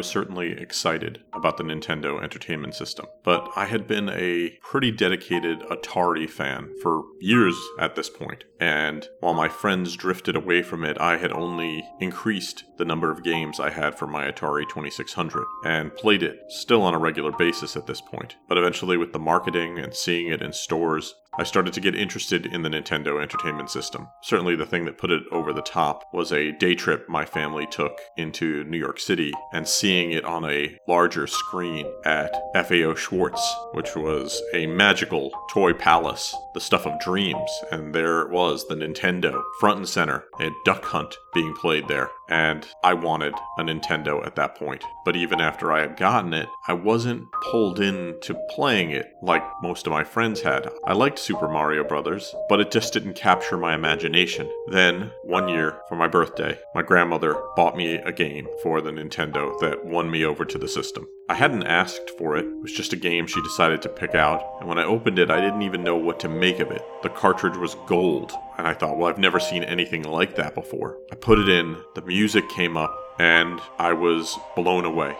Was certainly excited about the Nintendo Entertainment System, but I had been a pretty dedicated Atari fan for years at this point, and while my friends drifted away from it, I had only increased the number of games I had for my Atari 2600 and played it still on a regular basis at this point. But eventually, with the marketing and seeing it in stores, I started to get interested in the Nintendo Entertainment System. Certainly, the thing that put it over the top was a day trip my family took into New York City and seeing it on a larger screen at FAO Schwarz, which was a magical toy palace, the stuff of dreams. And there it was, the Nintendo, front and center, a Duck Hunt being played there. And I wanted a Nintendo at that point. But even after I had gotten it, I wasn't pulled into playing it like most of my friends had. I liked Super Mario Brothers, but it just didn't capture my imagination. Then, one year for my birthday, my grandmother bought me a game for the Nintendo that won me over to the system. I hadn't asked for it, it was just a game she decided to pick out, and when I opened it, I didn't even know what to make of it. The cartridge was gold, and I thought, well, I've never seen anything like that before. I put it in, the music came up, and I was blown away.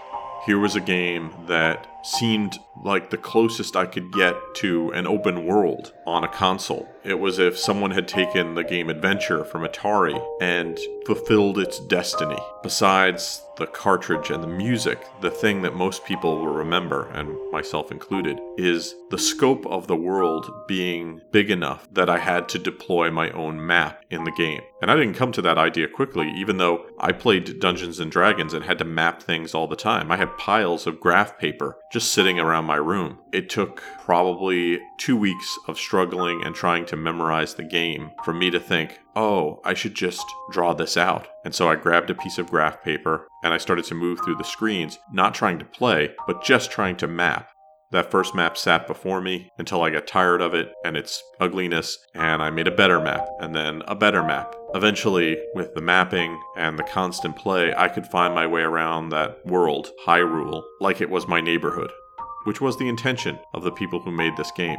Here was a game that seemed like the closest I could get to an open world on a console. It was if someone had taken the game Adventure from Atari and fulfilled its destiny. Besides the cartridge and the music, the thing that most people will remember, and myself included, is the scope of the world being big enough that I had to deploy my own map in the game. And I didn't come to that idea quickly, even though I played Dungeons and Dragons and had to map things all the time. I had piles of graph paper just sitting around my room. It took probably two weeks of struggling and trying to memorize the game for me to think, oh, I should just draw this out. And so I grabbed a piece of graph paper and I started to move through the screens, not trying to play, but just trying to map. That first map sat before me until I got tired of it and its ugliness, and I made a better map, and then a better map. Eventually, with the mapping and the constant play, I could find my way around that world, Hyrule, like it was my neighborhood, which was the intention of the people who made this game.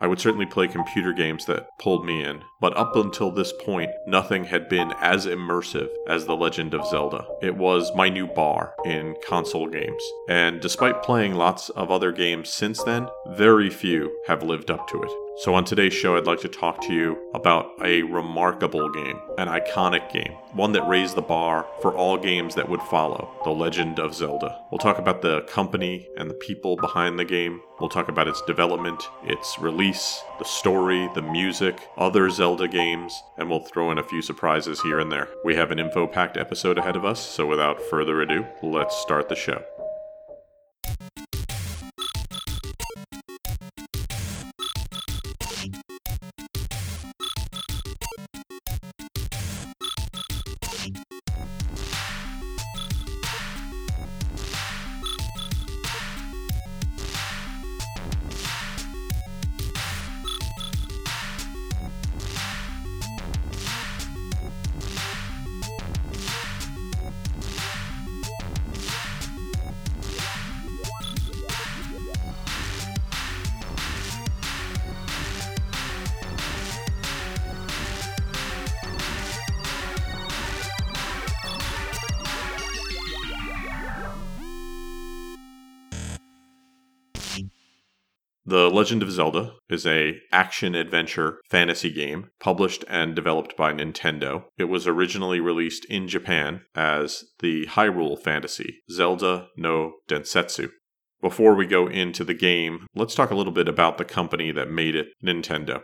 I would certainly play computer games that pulled me in, but up until this point, nothing had been as immersive as The Legend of Zelda. It was my new bar in console games, and despite playing lots of other games since then, very few have lived up to it. So, on today's show, I'd like to talk to you about a remarkable game, an iconic game, one that raised the bar for all games that would follow The Legend of Zelda. We'll talk about the company and the people behind the game. We'll talk about its development, its release, the story, the music, other Zelda games, and we'll throw in a few surprises here and there. We have an info packed episode ahead of us, so without further ado, let's start the show. The Legend of Zelda is a action adventure fantasy game published and developed by Nintendo. It was originally released in Japan as the Hyrule Fantasy Zelda no Densetsu. Before we go into the game, let's talk a little bit about the company that made it, Nintendo.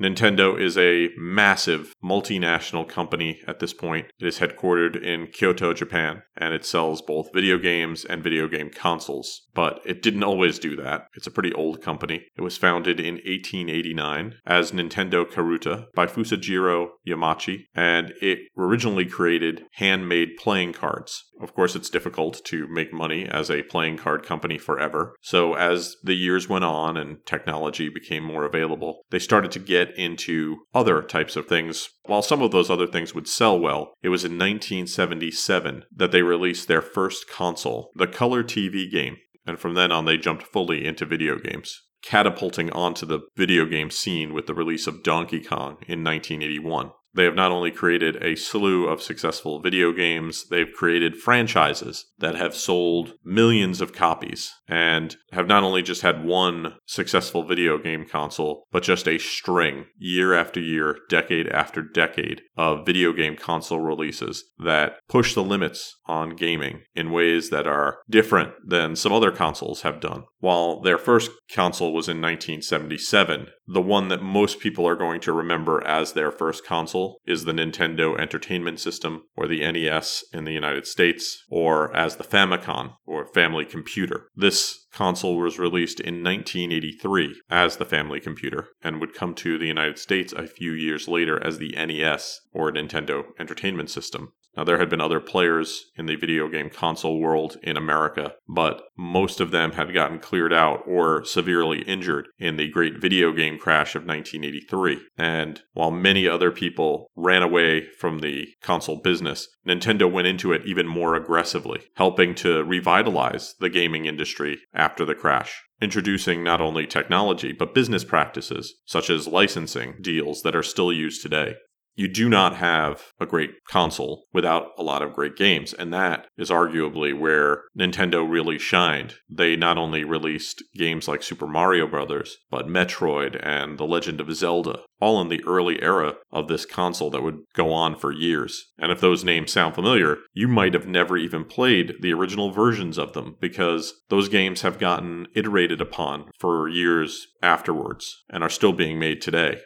Nintendo is a massive multinational company at this point. It is headquartered in Kyoto, Japan, and it sells both video games and video game consoles. But it didn't always do that. It's a pretty old company. It was founded in 1889 as Nintendo Karuta by Fusajiro Yamauchi, and it originally created handmade playing cards. Of course, it's difficult to make money as a playing card company forever. So, as the years went on and technology became more available, they started to get into other types of things. While some of those other things would sell well, it was in 1977 that they released their first console, the Color TV game. And from then on, they jumped fully into video games catapulting onto the video game scene with the release of Donkey Kong in 1981. They have not only created a slew of successful video games, they've created franchises that have sold millions of copies and have not only just had one successful video game console, but just a string, year after year, decade after decade, of video game console releases that push the limits on gaming in ways that are different than some other consoles have done. While their first console was in 1977, the one that most people are going to remember as their first console is the Nintendo Entertainment System, or the NES in the United States, or as the Famicom, or Family Computer. This console was released in 1983 as the Family Computer and would come to the United States a few years later as the NES, or Nintendo Entertainment System. Now, there had been other players in the video game console world in America, but most of them had gotten cleared out or severely injured in the great video game crash of 1983. And while many other people ran away from the console business, Nintendo went into it even more aggressively, helping to revitalize the gaming industry after the crash introducing not only technology but business practices such as licensing deals that are still used today you do not have a great console without a lot of great games. And that is arguably where Nintendo really shined. They not only released games like Super Mario Brothers, but Metroid and The Legend of Zelda, all in the early era of this console that would go on for years. And if those names sound familiar, you might have never even played the original versions of them because those games have gotten iterated upon for years afterwards and are still being made today.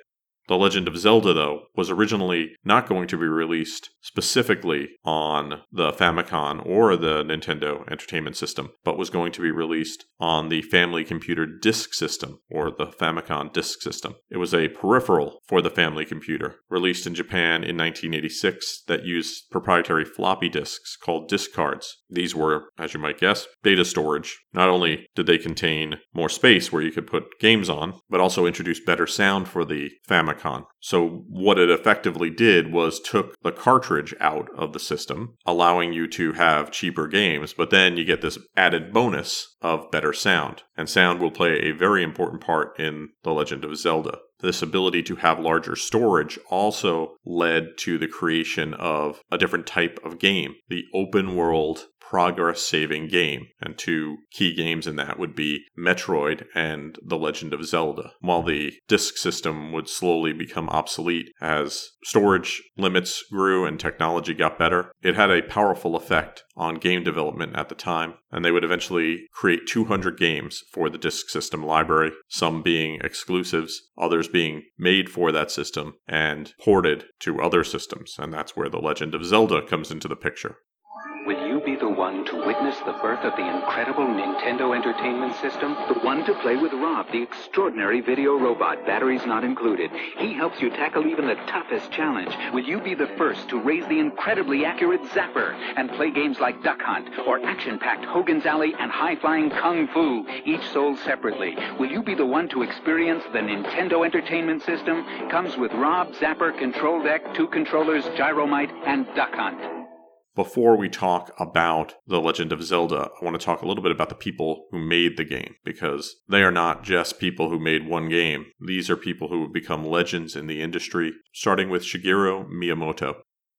The Legend of Zelda, though, was originally not going to be released specifically on the Famicom or the Nintendo Entertainment System, but was going to be released on the Family Computer Disk System or the Famicom Disk System. It was a peripheral for the Family Computer, released in Japan in 1986 that used proprietary floppy disks called disk cards. These were, as you might guess, data storage. Not only did they contain more space where you could put games on, but also introduced better sound for the Famicom So what it effectively did was took the cartridge out of the system, allowing you to have cheaper games, but then you get this added bonus of better sound. And sound will play a very important part in The Legend of Zelda. This ability to have larger storage also led to the creation of a different type of game, the open world progress saving game. And two key games in that would be Metroid and The Legend of Zelda. While the disk system would slowly become obsolete as storage limits grew and technology got better, it had a powerful effect on game development at the time. And they would eventually create 200 games for the disk system library, some being exclusives, others being made for that system and ported to other systems. And that's where The Legend of Zelda comes into the picture. To witness the birth of the incredible Nintendo Entertainment System? The one to play with Rob, the extraordinary video robot, batteries not included. He helps you tackle even the toughest challenge. Will you be the first to raise the incredibly accurate Zapper and play games like Duck Hunt or action-packed Hogan's Alley and high-flying Kung Fu, each sold separately? Will you be the one to experience the Nintendo Entertainment System? Comes with Rob, Zapper, Control Deck, two controllers, Gyromite, and Duck Hunt before we talk about The Legend of Zelda, I want to talk a little bit about the people who made the game because they are not just people who made one game. These are people who have become legends in the industry, starting with Shigeru Miyamoto.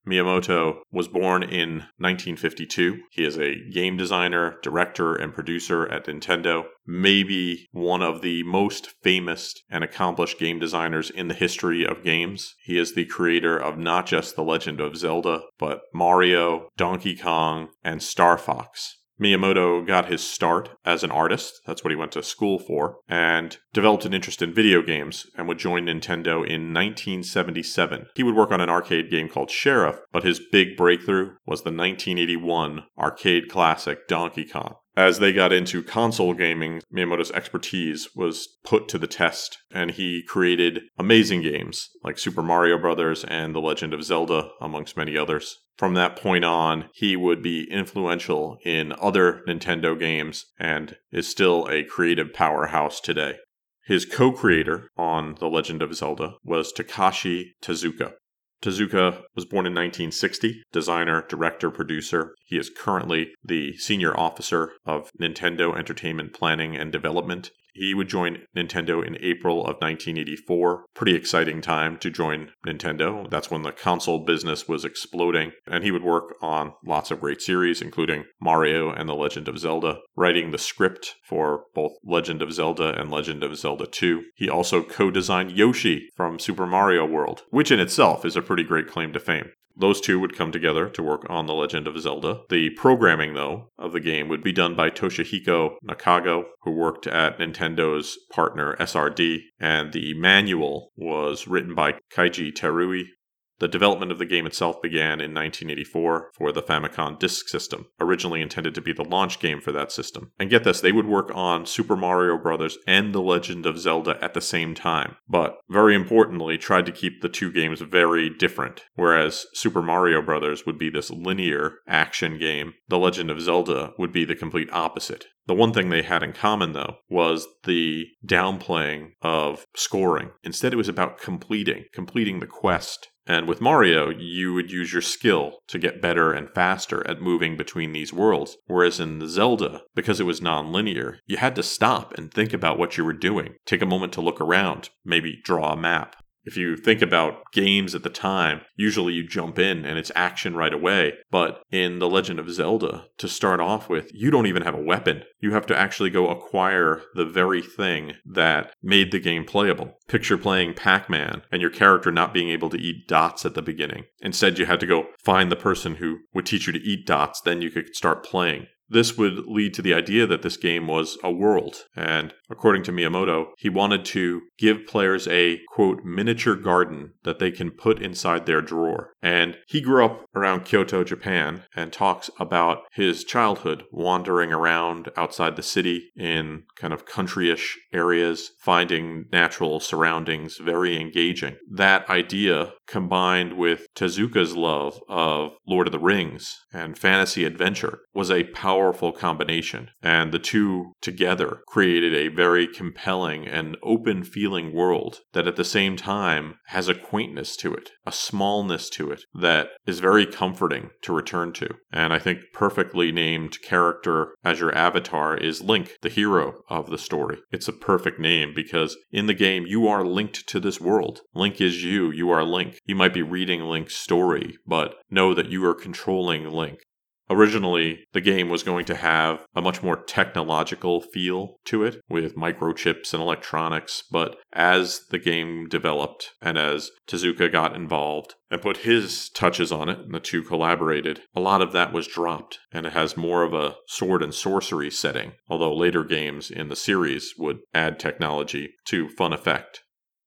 Miyamoto was born in 1952. He is a game designer, director, and producer at Nintendo. Maybe one of the most famous and accomplished game designers in the history of games. He is the creator of not just The Legend of Zelda, but Mario, Donkey Kong, and Star Fox. Miyamoto got his start as an artist, that's what he went to school for, and developed an interest in video games and would join Nintendo in 1977. He would work on an arcade game called Sheriff, but his big breakthrough was the 1981 arcade classic Donkey Kong. As they got into console gaming, Miyamoto's expertise was put to the test, and he created amazing games like Super Mario Bros. and The Legend of Zelda, amongst many others. From that point on, he would be influential in other Nintendo games and is still a creative powerhouse today. His co creator on The Legend of Zelda was Takashi Tezuka. Tezuka was born in 1960, designer, director, producer. He is currently the senior officer of Nintendo Entertainment Planning and Development. He would join Nintendo in April of 1984. Pretty exciting time to join Nintendo. That's when the console business was exploding. And he would work on lots of great series, including Mario and The Legend of Zelda, writing the script for both Legend of Zelda and Legend of Zelda 2. He also co designed Yoshi from Super Mario World, which in itself is a pretty great claim to fame. Those two would come together to work on The Legend of Zelda. The programming, though, of the game would be done by Toshihiko Nakago, who worked at Nintendo's partner SRD, and the manual was written by Kaiji Terui, the development of the game itself began in 1984 for the Famicom Disk System, originally intended to be the launch game for that system. And get this, they would work on Super Mario Bros. and The Legend of Zelda at the same time, but very importantly, tried to keep the two games very different. Whereas Super Mario Bros. would be this linear action game, The Legend of Zelda would be the complete opposite. The one thing they had in common, though, was the downplaying of scoring. Instead, it was about completing, completing the quest. And with Mario, you would use your skill to get better and faster at moving between these worlds. Whereas in Zelda, because it was non-linear, you had to stop and think about what you were doing. Take a moment to look around, maybe draw a map. If you think about games at the time, usually you jump in and it's action right away. But in The Legend of Zelda, to start off with, you don't even have a weapon. You have to actually go acquire the very thing that made the game playable. Picture playing Pac Man and your character not being able to eat dots at the beginning. Instead, you had to go find the person who would teach you to eat dots, then you could start playing. This would lead to the idea that this game was a world, and according to Miyamoto, he wanted to give players a quote miniature garden that they can put inside their drawer. And he grew up around Kyoto, Japan, and talks about his childhood wandering around outside the city in kind of countryish areas, finding natural surroundings very engaging. That idea combined with Tezuka's love of Lord of the Rings and fantasy adventure was a powerful combination, and the two together created a very compelling and open feeling world that at the same time has a quaintness to it, a smallness to it that is very comforting to return to. And I think perfectly named character as your avatar is Link, the hero of the story. It's a perfect name because in the game you are linked to this world. Link is you, you are Link. You might be reading Link's story, but know that you are controlling Link. Originally, the game was going to have a much more technological feel to it with microchips and electronics, but as the game developed and as Tezuka got involved and put his touches on it and the two collaborated, a lot of that was dropped and it has more of a sword and sorcery setting, although later games in the series would add technology to fun effect.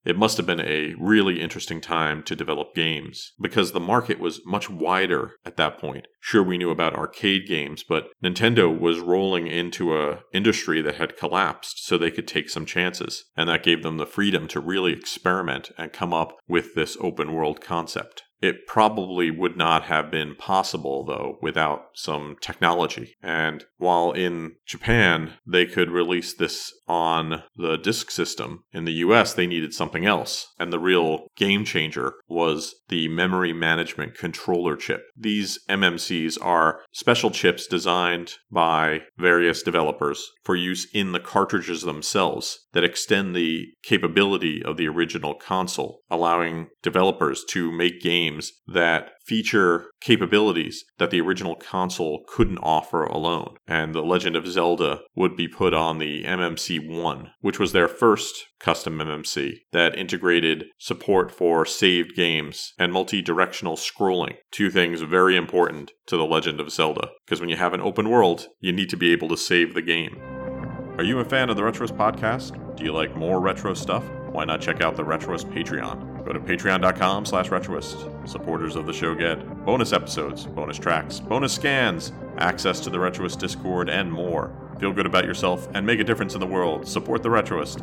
It must have been a really interesting time to develop games because the market was much wider at that point. Sure, we knew about arcade games, but Nintendo was rolling into a industry that had collapsed so they could take some chances. And that gave them the freedom to really experiment and come up with this open world concept. It probably would not have been possible, though, without some technology. And while in Japan they could release this on the disk system, in the US they needed something else. And the real game changer was the memory management controller chip. These MMCs are special chips designed by various developers for use in the cartridges themselves that extend the capability of the original console, allowing developers to make games games that feature capabilities that the original console couldn't offer alone. And The Legend of Zelda would be put on the MMC 1, which was their first custom MMC that integrated support for saved games and multi directional scrolling. Two things very important to The Legend of Zelda, because when you have an open world, you need to be able to save the game. Are you a fan of the Retroist podcast? Do you like more retro stuff? Why not check out the Retroist Patreon? Go to patreon.com slash retroist. Supporters of the show get bonus episodes, bonus tracks, bonus scans, access to the Retroist Discord, and more. Feel good about yourself and make a difference in the world. Support the Retroist.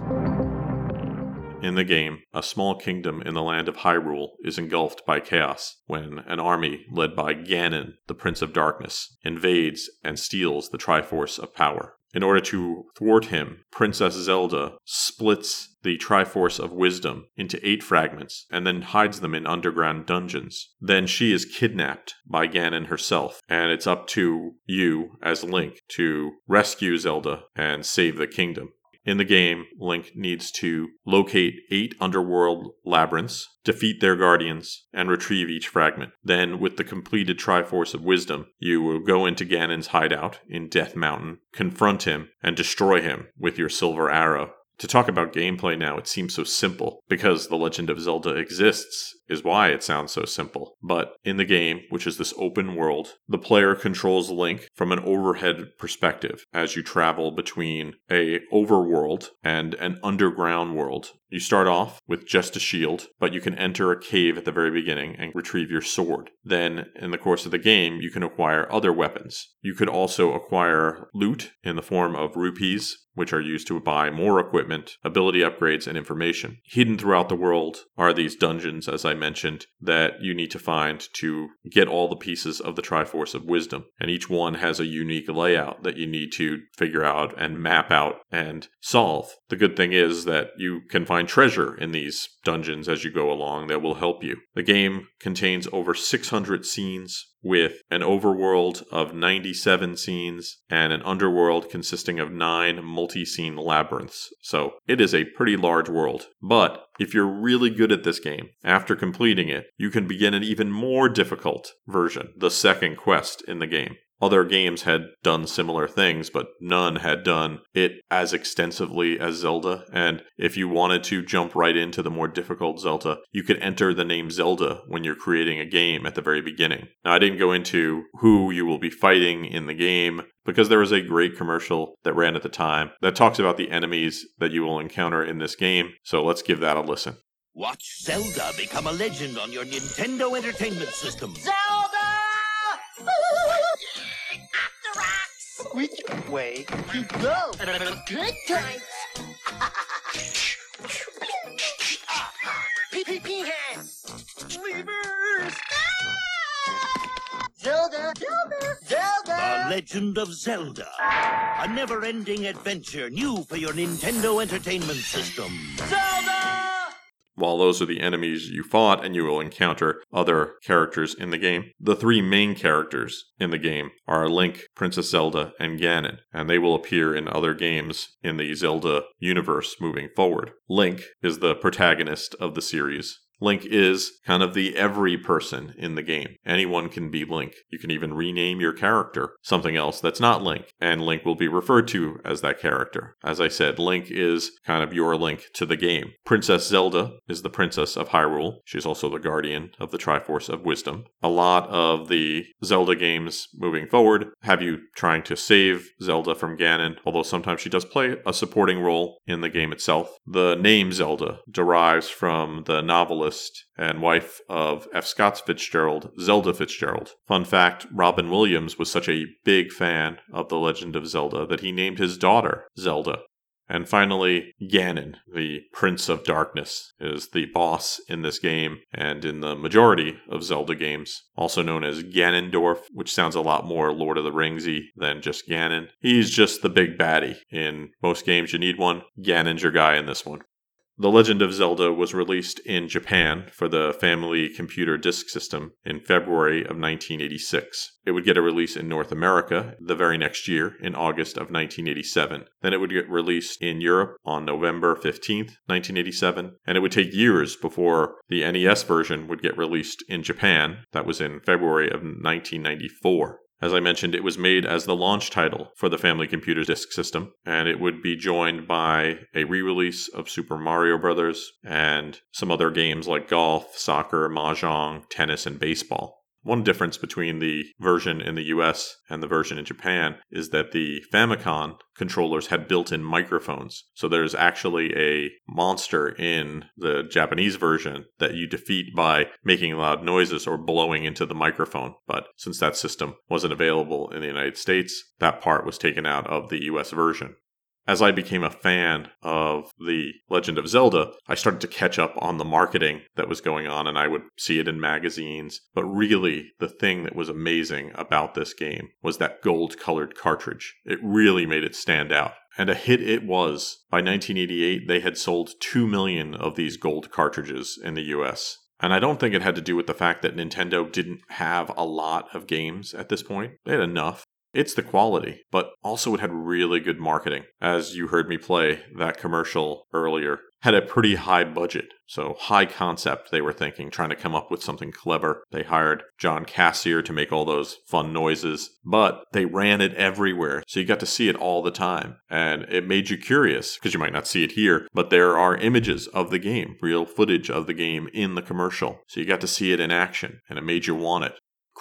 In the game, a small kingdom in the land of Hyrule is engulfed by chaos when an army led by Ganon, the Prince of Darkness, invades and steals the Triforce of Power. In order to thwart him, Princess Zelda splits the Triforce of Wisdom into eight fragments and then hides them in underground dungeons. Then she is kidnapped by Ganon herself, and it's up to you as Link to rescue Zelda and save the kingdom. In the game, Link needs to locate eight underworld labyrinths, defeat their guardians, and retrieve each fragment. Then, with the completed Triforce of Wisdom, you will go into Ganon's hideout in Death Mountain, confront him, and destroy him with your silver arrow. To talk about gameplay now, it seems so simple because The Legend of Zelda exists, is why it sounds so simple. But in the game, which is this open world, the player controls Link from an overhead perspective as you travel between a overworld and an underground world. You start off with just a shield, but you can enter a cave at the very beginning and retrieve your sword. Then, in the course of the game, you can acquire other weapons. You could also acquire loot in the form of rupees, which are used to buy more equipment, ability upgrades, and information. Hidden throughout the world are these dungeons, as I mentioned, that you need to find to get all the pieces of the Triforce of Wisdom. And each one has a unique layout that you need to figure out and map out and solve. The good thing is that you can find treasure in these dungeons as you go along that will help you. The game contains over 600 scenes with an overworld of 97 scenes and an underworld consisting of nine multi scene labyrinths. So it is a pretty large world. But if you're really good at this game, after completing it, you can begin an even more difficult version, the second quest in the game. Other games had done similar things, but none had done it as extensively as Zelda. And if you wanted to jump right into the more difficult Zelda, you could enter the name Zelda when you're creating a game at the very beginning. Now, I didn't go into who you will be fighting in the game because there was a great commercial that ran at the time that talks about the enemies that you will encounter in this game. So let's give that a listen. Watch Zelda become a legend on your Nintendo Entertainment System. Zelda! Which way to go? Good times! Hands! Leevers! Zelda! Zelda! The Legend of Zelda. A never-ending adventure new for your Nintendo Entertainment System. Zelda! While those are the enemies you fought, and you will encounter other characters in the game, the three main characters in the game are Link, Princess Zelda, and Ganon, and they will appear in other games in the Zelda universe moving forward. Link is the protagonist of the series. Link is kind of the every person in the game. Anyone can be Link. You can even rename your character something else that's not Link, and Link will be referred to as that character. As I said, Link is kind of your link to the game. Princess Zelda is the princess of Hyrule. She's also the guardian of the Triforce of Wisdom. A lot of the Zelda games moving forward have you trying to save Zelda from Ganon, although sometimes she does play a supporting role in the game itself. The name Zelda derives from the novelist and wife of F. Scott Fitzgerald, Zelda Fitzgerald. Fun fact Robin Williams was such a big fan of The Legend of Zelda that he named his daughter Zelda. And finally, Ganon, the Prince of Darkness, is the boss in this game and in the majority of Zelda games, also known as Ganondorf, which sounds a lot more Lord of the Ringsy than just Ganon. He's just the big baddie. In most games, you need one. Ganon's your guy in this one. The Legend of Zelda was released in Japan for the Family Computer Disk System in February of 1986. It would get a release in North America the very next year in August of 1987. Then it would get released in Europe on November 15th, 1987, and it would take years before the NES version would get released in Japan. That was in February of 1994. As I mentioned, it was made as the launch title for the Family Computer Disk System, and it would be joined by a re release of Super Mario Bros. and some other games like golf, soccer, mahjong, tennis, and baseball. One difference between the version in the US and the version in Japan is that the Famicom controllers had built in microphones. So there's actually a monster in the Japanese version that you defeat by making loud noises or blowing into the microphone. But since that system wasn't available in the United States, that part was taken out of the US version as I became a fan of The Legend of Zelda, I started to catch up on the marketing that was going on and I would see it in magazines. But really, the thing that was amazing about this game was that gold colored cartridge. It really made it stand out. And a hit it was. By 1988, they had sold 2 million of these gold cartridges in the US. And I don't think it had to do with the fact that Nintendo didn't have a lot of games at this point. They had enough. It's the quality, but also it had really good marketing. As you heard me play that commercial earlier, had a pretty high budget. So high concept they were thinking, trying to come up with something clever. They hired John Kassir to make all those fun noises, but they ran it everywhere. So you got to see it all the time. And it made you curious because you might not see it here, but there are images of the game, real footage of the game in the commercial. So you got to see it in action and it made you want it.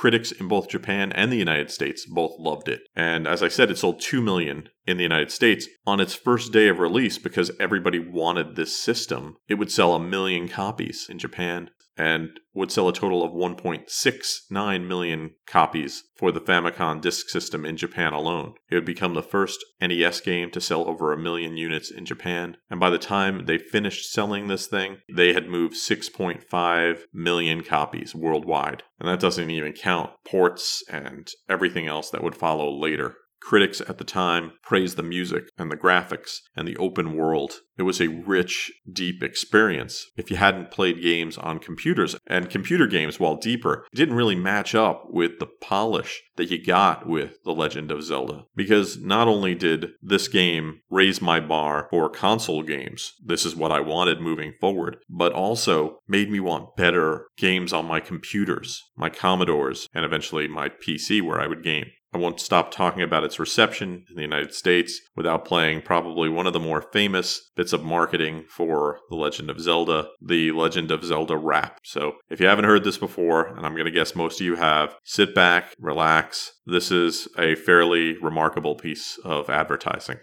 Critics in both Japan and the United States both loved it. And as I said, it sold 2 million in the United States on its first day of release because everybody wanted this system. It would sell a million copies in Japan and would sell a total of 1.69 million copies for the Famicom disk system in Japan alone. It would become the first NES game to sell over a million units in Japan, and by the time they finished selling this thing, they had moved 6.5 million copies worldwide. And that doesn't even count ports and everything else that would follow later. Critics at the time praised the music and the graphics and the open world. It was a rich, deep experience. If you hadn't played games on computers, and computer games, while deeper, didn't really match up with the polish that you got with The Legend of Zelda. Because not only did this game raise my bar for console games, this is what I wanted moving forward, but also made me want better games on my computers, my Commodores, and eventually my PC where I would game. I won't stop talking about its reception in the United States without playing probably one of the more famous bits of marketing for The Legend of Zelda, the Legend of Zelda rap. So if you haven't heard this before, and I'm going to guess most of you have, sit back, relax. This is a fairly remarkable piece of advertising.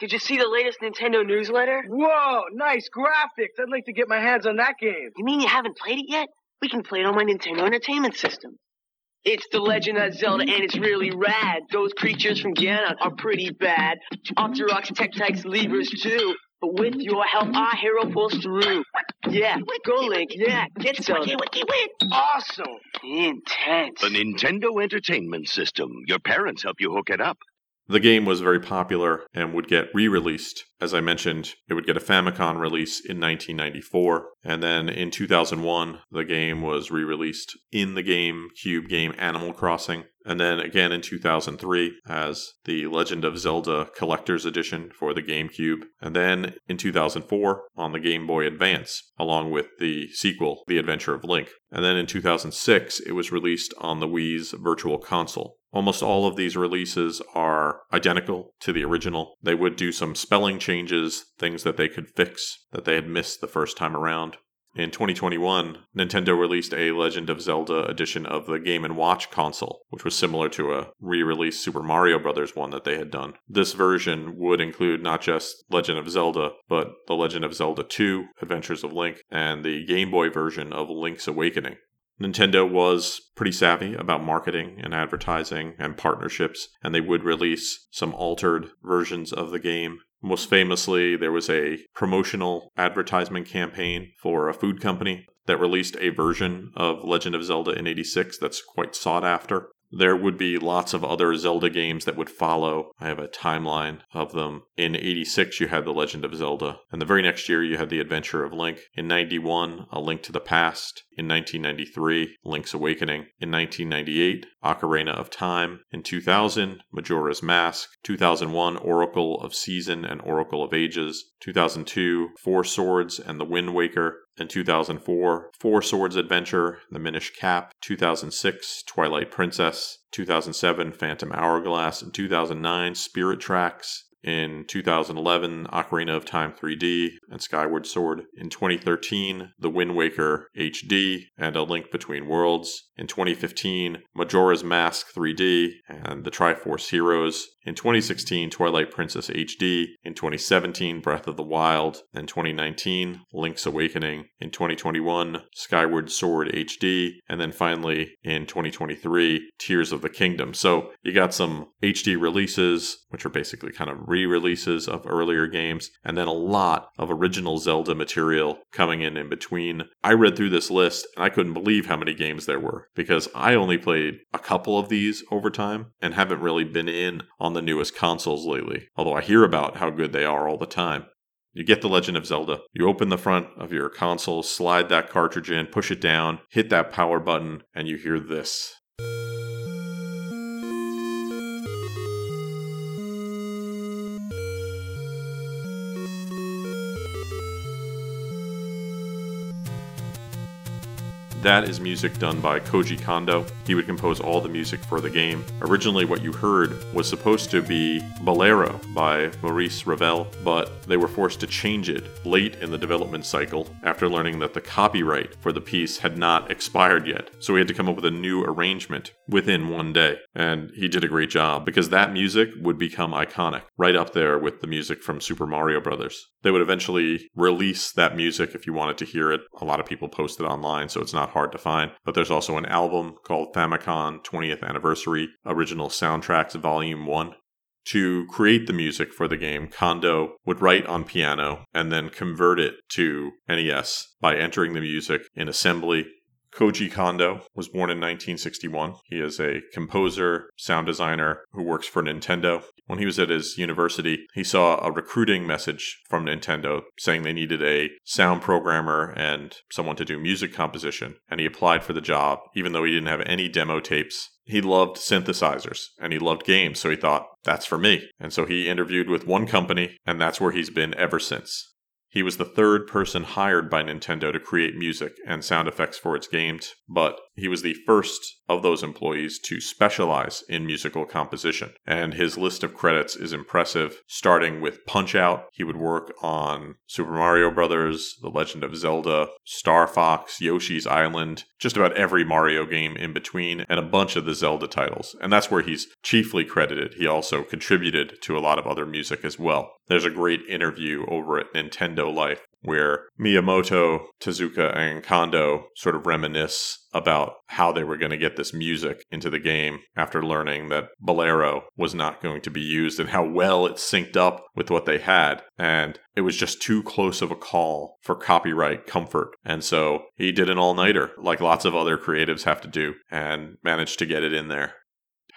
Did you see the latest Nintendo newsletter? Whoa, nice graphics. I'd like to get my hands on that game. You mean you haven't played it yet? We can play it on my Nintendo Entertainment System. It's the Legend of Zelda, and it's really rad. Those creatures from Ganon are pretty bad. Octoroks, Tektites, Leevers too. But with your help, our hero pulls through. Yeah, go Link. Yeah, get Zelda. Awesome. Intense. The Nintendo Entertainment System. Your parents help you hook it up. The game was very popular and would get re released. As I mentioned, it would get a Famicom release in 1994. And then in 2001, the game was re released in the game Cube game Animal Crossing. And then again in 2003 as the Legend of Zelda Collector's Edition for the GameCube. And then in 2004 on the Game Boy Advance, along with the sequel, The Adventure of Link. And then in 2006, it was released on the Wii's Virtual Console. Almost all of these releases are identical to the original. They would do some spelling changes, things that they could fix that they had missed the first time around. In 2021, Nintendo released a Legend of Zelda edition of the Game & Watch console, which was similar to a re-released Super Mario Bros. one that they had done. This version would include not just Legend of Zelda, but The Legend of Zelda 2, Adventures of Link, and the Game Boy version of Link's Awakening. Nintendo was pretty savvy about marketing and advertising and partnerships, and they would release some altered versions of the game. Most famously, there was a promotional advertisement campaign for a food company that released a version of Legend of Zelda in 86 that's quite sought after. There would be lots of other Zelda games that would follow. I have a timeline of them. In 86, you had The Legend of Zelda. And the very next year, you had The Adventure of Link. In 91, A Link to the Past. In 1993, Link's Awakening. In 1998, Ocarina of Time. In 2000, Majora's Mask. 2001, Oracle of Season and Oracle of Ages. 2002, Four Swords and the Wind Waker. In 2004, Four Swords Adventure, The Minish Cap. 2006, Twilight Princess. 2007, Phantom Hourglass. In 2009, Spirit Tracks. In 2011, Ocarina of Time 3D and Skyward Sword. In 2013, The Wind Waker HD and A Link Between Worlds. In 2015, Majora's Mask 3D and The Triforce Heroes. In 2016, Twilight Princess HD. In 2017, Breath of the Wild. In 2019, Link's Awakening. In 2021, Skyward Sword HD. And then finally, in 2023, Tears of the Kingdom. So you got some HD releases, which are basically kind of re releases of earlier games, and then a lot of original Zelda material coming in in between. I read through this list and I couldn't believe how many games there were because I only played a couple of these over time and haven't really been in on the newest consoles lately, although I hear about how good they are all the time. You get The Legend of Zelda. You open the front of your console, slide that cartridge in, push it down, hit that power button, and you hear this. That is music done by Koji Kondo. He would compose all the music for the game. Originally, what you heard was supposed to be Bolero by Maurice Ravel, but they were forced to change it late in the development cycle after learning that the copyright for the piece had not expired yet. So he had to come up with a new arrangement within one day. And he did a great job because that music would become iconic, right up there with the music from Super Mario Brothers. They would eventually release that music if you wanted to hear it. A lot of people post it online, so it's not hard to find. But there's also an album called Famicom 20th Anniversary Original Soundtracks Volume 1. To create the music for the game, Kondo would write on piano and then convert it to NES by entering the music in assembly Koji Kondo was born in 1961. He is a composer, sound designer who works for Nintendo. When he was at his university, he saw a recruiting message from Nintendo saying they needed a sound programmer and someone to do music composition, and he applied for the job, even though he didn't have any demo tapes. He loved synthesizers and he loved games, so he thought, that's for me. And so he interviewed with one company, and that's where he's been ever since. He was the third person hired by Nintendo to create music and sound effects for its games, but he was the first of those employees to specialize in musical composition. And his list of credits is impressive, starting with Punch Out. He would work on Super Mario Brothers, The Legend of Zelda, Star Fox, Yoshi's Island, just about every Mario game in between, and a bunch of the Zelda titles. And that's where he's chiefly credited. He also contributed to a lot of other music as well. There's a great interview over at Nintendo Life where Miyamoto, Tezuka, and Kondo sort of reminisce about how they were going to get this music into the game after learning that Bolero was not going to be used and how well it synced up with what they had. And it was just too close of a call for copyright comfort. And so he did an all nighter, like lots of other creatives have to do, and managed to get it in there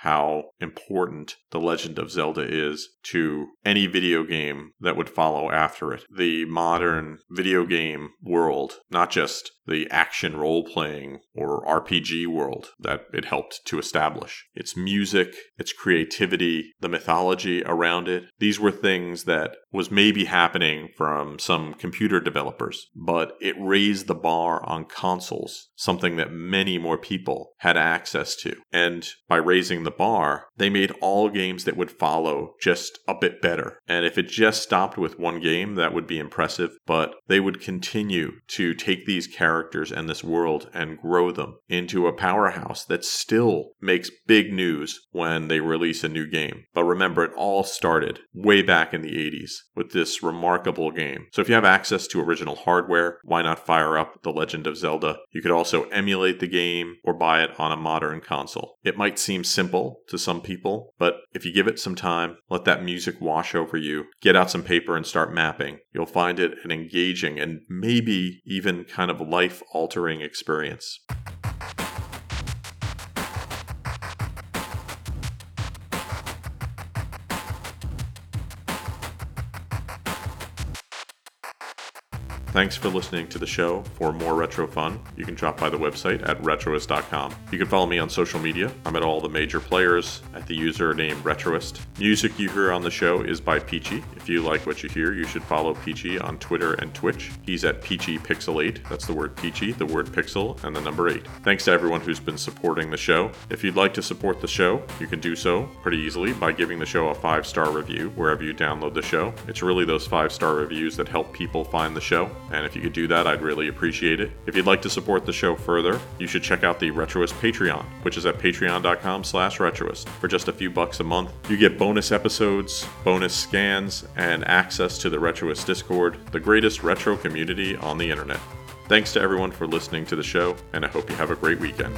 how important The Legend of Zelda is to any video game that would follow after it. The modern video game world, not just the action role playing or RPG world that it helped to establish. Its music, its creativity, the mythology around it. These were things that was maybe happening from some computer developers, but it raised the bar on consoles, something that many more people had access to. And by raising the bar, they made all games that would follow just a bit better. And if it just stopped with one game, that would be impressive, but they would continue to take these characters and this world and grow them into a powerhouse that still makes big news when they release a new game. But remember, it all started way back in the 80s with this remarkable game. So if you have access to original hardware, why not fire up The Legend of Zelda? You could also emulate the game or buy it on a modern console. It might seem simple to some people, but if you give it some time, let that music wash over you, get out some paper and start mapping, you'll find it an engaging and maybe even kind of life altering experience. Thanks for listening to the show. For more retro fun, you can drop by the website at retroist.com. You can follow me on social media. I'm at all the major players at the username Retroist. Music you hear on the show is by Peachy. If you like what you hear, you should follow Peachy on Twitter and Twitch. He's at Peachy Pixel 8. That's the word Peachy, the word pixel, and the number 8. Thanks to everyone who's been supporting the show. If you'd like to support the show, you can do so pretty easily by giving the show a five star review wherever you download the show. It's really those five star reviews that help people find the show, and if you could do that, I'd really appreciate it. If you'd like to support the show further, you should check out the Retroist Patreon, which is at patreon.com slash retroist. For just a few bucks a month, you get bonus episodes, bonus scans, and access to the Retroist Discord, the greatest retro community on the internet. Thanks to everyone for listening to the show, and I hope you have a great weekend.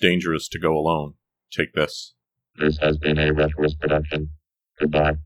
Dangerous to go alone. Take this. This has been a Retroist production. Goodbye.